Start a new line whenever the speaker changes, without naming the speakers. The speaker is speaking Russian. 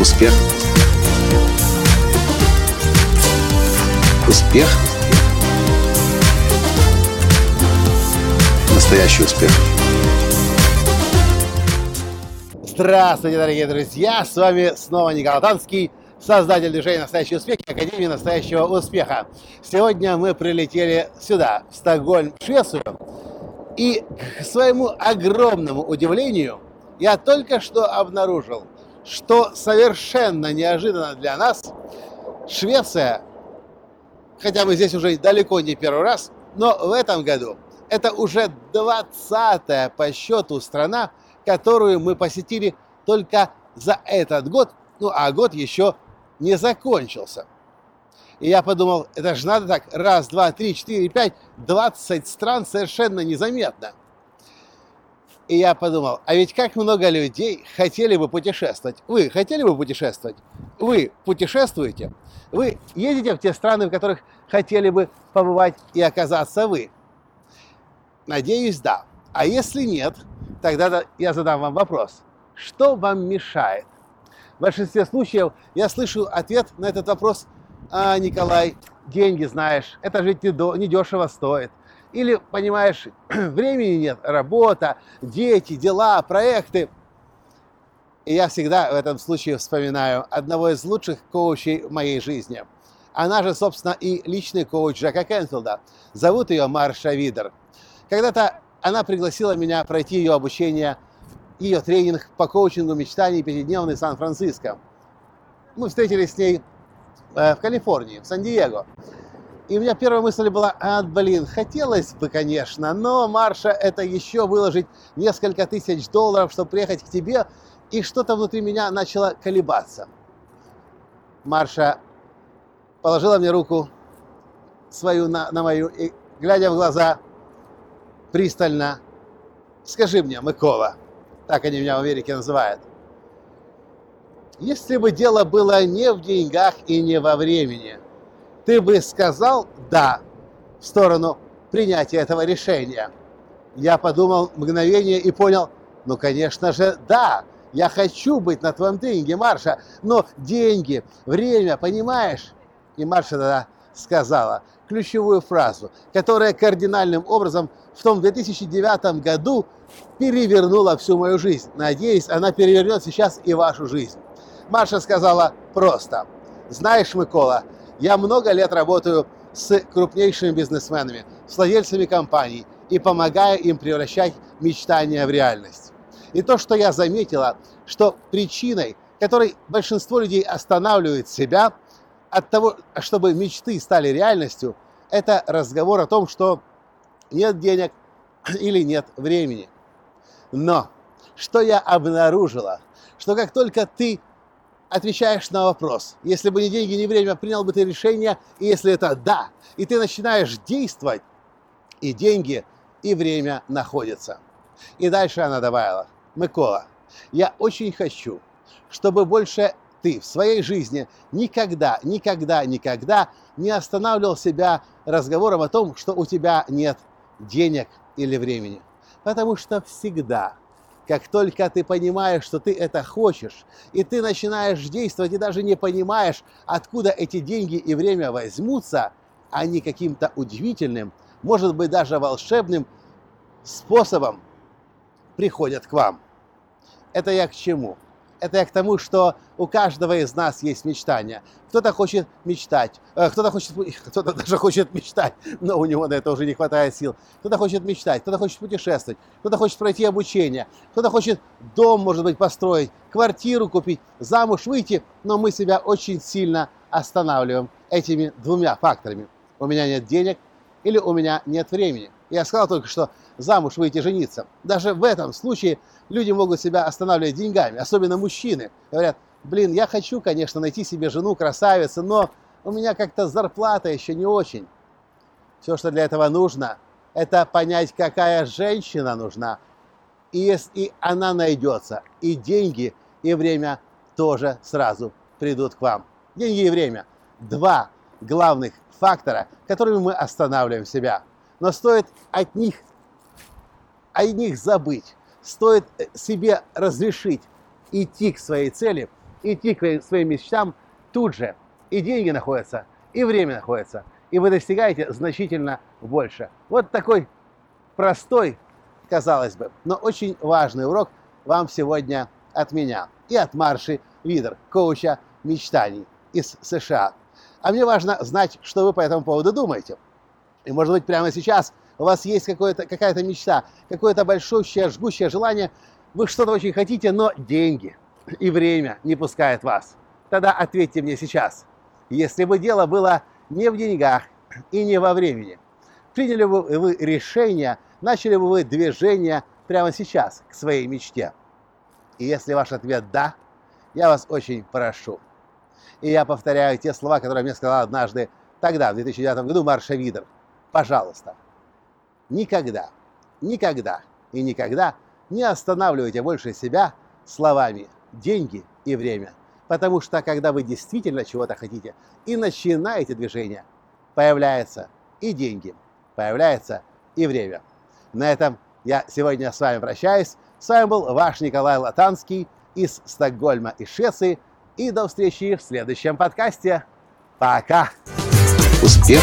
Успех. Успех. Настоящий успех.
Здравствуйте, дорогие друзья! С вами снова Николай Танский, создатель движения «Настоящий успех» и Академии настоящего успеха. Сегодня мы прилетели сюда, в Стокгольм, в Швецию. И к своему огромному удивлению, я только что обнаружил, что совершенно неожиданно для нас Швеция, хотя мы здесь уже далеко не первый раз, но в этом году это уже 20-я по счету страна, которую мы посетили только за этот год, ну а год еще не закончился. И я подумал, это же надо так, раз, два, три, четыре, пять, двадцать стран совершенно незаметно. И я подумал, а ведь как много людей хотели бы путешествовать. Вы хотели бы путешествовать? Вы путешествуете? Вы едете в те страны, в которых хотели бы побывать и оказаться вы? Надеюсь, да. А если нет, тогда я задам вам вопрос. Что вам мешает? В большинстве случаев я слышу ответ на этот вопрос, а, Николай, деньги знаешь, это же дешево стоит. Или, понимаешь, времени нет, работа, дети, дела, проекты. И я всегда в этом случае вспоминаю одного из лучших коучей в моей жизни. Она же, собственно, и личный коуч Джека Кенфилда. Зовут ее Марша Видер. Когда-то она пригласила меня пройти ее обучение, ее тренинг по коучингу мечтаний пятидневный в Сан-Франциско. Мы встретились с ней э, в Калифорнии, в Сан-Диего. И у меня первая мысль была, а, блин, хотелось бы, конечно, но, Марша, это еще выложить несколько тысяч долларов, чтобы приехать к тебе, и что-то внутри меня начало колебаться. Марша положила мне руку свою на, на мою, и, глядя в глаза, пристально, скажи мне, Микола, так они меня в Америке называют, если бы дело было не в деньгах и не во времени, ты бы сказал «да» в сторону принятия этого решения. Я подумал мгновение и понял, ну, конечно же, да, я хочу быть на твоем тренинге, Марша, но деньги, время, понимаешь? И Марша тогда сказала ключевую фразу, которая кардинальным образом в том 2009 году перевернула всю мою жизнь. Надеюсь, она перевернет сейчас и вашу жизнь. Марша сказала просто, знаешь, Микола, я много лет работаю с крупнейшими бизнесменами, с владельцами компаний и помогаю им превращать мечтания в реальность. И то, что я заметила, что причиной, которой большинство людей останавливает себя от того, чтобы мечты стали реальностью, это разговор о том, что нет денег или нет времени. Но что я обнаружила, что как только ты отвечаешь на вопрос. Если бы не деньги, не время, принял бы ты решение, и если это да, и ты начинаешь действовать, и деньги, и время находятся. И дальше она добавила, Микола, я очень хочу, чтобы больше ты в своей жизни никогда, никогда, никогда не останавливал себя разговором о том, что у тебя нет денег или времени. Потому что всегда как только ты понимаешь, что ты это хочешь, и ты начинаешь действовать, и даже не понимаешь, откуда эти деньги и время возьмутся, они каким-то удивительным, может быть даже волшебным способом приходят к вам. Это я к чему? Это я к тому, что у каждого из нас есть мечтания. Кто-то хочет мечтать, э, кто-то хочет, кто-то даже хочет мечтать, но у него на это уже не хватает сил. Кто-то хочет мечтать, кто-то хочет путешествовать, кто-то хочет пройти обучение, кто-то хочет дом, может быть, построить, квартиру купить, замуж выйти, но мы себя очень сильно останавливаем этими двумя факторами. У меня нет денег или у меня нет времени. Я сказал только, что замуж выйти жениться. Даже в этом случае люди могут себя останавливать деньгами, особенно мужчины. Говорят, блин, я хочу, конечно, найти себе жену, красавицу, но у меня как-то зарплата еще не очень. Все, что для этого нужно, это понять, какая женщина нужна. И, и она найдется. И деньги, и время тоже сразу придут к вам. Деньги и время. Два главных фактора, которыми мы останавливаем себя. Но стоит от них, о них забыть, стоит э, себе разрешить идти к своей цели, идти к своим мечтам, тут же и деньги находятся, и время находится, и вы достигаете значительно больше. Вот такой простой, казалось бы, но очень важный урок вам сегодня от меня и от Марши Видер, коуча мечтаний из США. А мне важно знать, что вы по этому поводу думаете. И может быть прямо сейчас у вас есть какая-то мечта, какое-то большущее, жгущее желание, вы что-то очень хотите, но деньги и время не пускают вас. Тогда ответьте мне сейчас, если бы дело было не в деньгах и не во времени, приняли бы вы решение, начали бы вы движение прямо сейчас к своей мечте? И если ваш ответ «да», я вас очень прошу. И я повторяю те слова, которые мне сказал однажды тогда, в 2009 году, Марша Видер. Пожалуйста, никогда, никогда и никогда не останавливайте больше себя словами «деньги» и «время». Потому что, когда вы действительно чего-то хотите и начинаете движение, появляются и деньги, появляется и время. На этом я сегодня с вами прощаюсь. С вами был ваш Николай Латанский из Стокгольма и Швеции. И до встречи в следующем подкасте. Пока!
Успех!